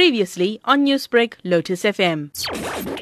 Previously on Newsbreak, Lotus FM.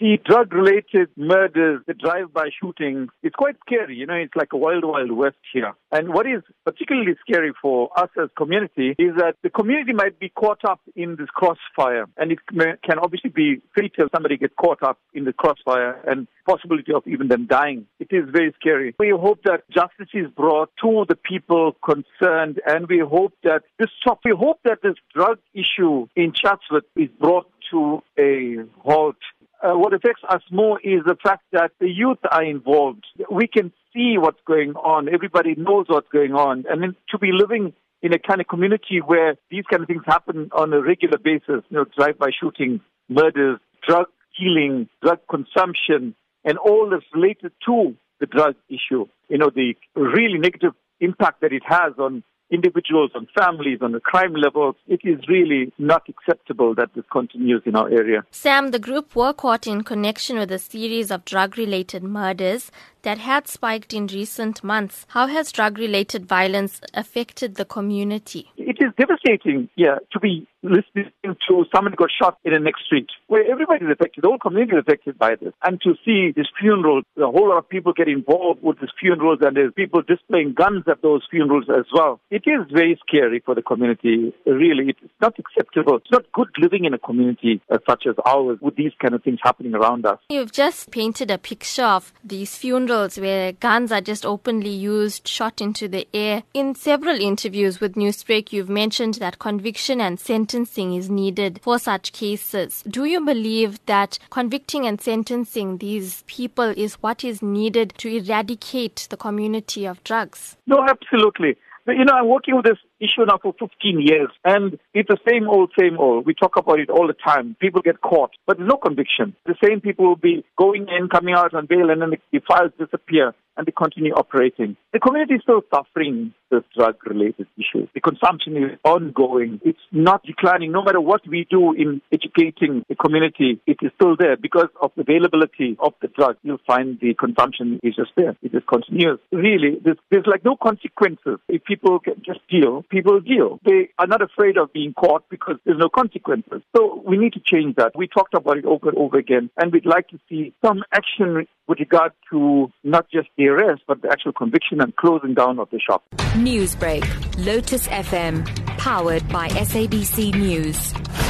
The drug related murders, the drive by shootings, it's quite scary. You know, it's like a wild, wild west here. And what is particularly scary for us as community is that the community might be caught up in this crossfire. And it can obviously be fatal. Somebody gets caught up in the crossfire and possibility of even them dying. It is very scary. We hope that justice is brought to the people concerned and we hope that this stop. We hope that this drug issue in Chatsworth is brought to a halt. Uh, what affects us more is the fact that the youth are involved. We can see what's going on. Everybody knows what's going on. And then to be living in a kind of community where these kind of things happen on a regular basis, you know, drive-by shooting, murders, drug dealing, drug consumption, and all that's related to the drug issue. You know, the really negative impact that it has on individuals, on families, on the crime levels, it is really not acceptable that this continues in our area. Sam, the group were caught in connection with a series of drug related murders that had spiked in recent months. How has drug related violence affected the community? It is devastating, yeah, to be listening to someone got shot in the next street where everybody is affected, the whole community is affected by this. And to see this funeral, a whole lot of people get involved with these funerals and there's people displaying guns at those funerals as well. It is very scary for the community. Really, it's not acceptable. It's not good living in a community uh, such as ours with these kind of things happening around us. You've just painted a picture of these where guns are just openly used, shot into the air. In several interviews with Newsbreak, you've mentioned that conviction and sentencing is needed for such cases. Do you believe that convicting and sentencing these people is what is needed to eradicate the community of drugs? No, absolutely. You know, I'm working with this issue now for 15 years, and it's the same old, same old. We talk about it all the time. People get caught, but no conviction. The same people will be going in, coming out on bail, and then the files disappear and they continue operating. The community is still suffering this drug related issue. The consumption is ongoing. It's not declining. No matter what we do in educating the community, it is still there because of the availability of the drug. You'll find the consumption is just there. It just continues. Really, there's, there's like no consequences. If people can just deal, people deal. They are not afraid of being caught because there's no consequences. So we need to change that. We talked about it over and over again, and we'd like to see some action with regard to not just the arrest, but the actual conviction and closing down of the shop. Newsbreak, Lotus FM, powered by SABC News.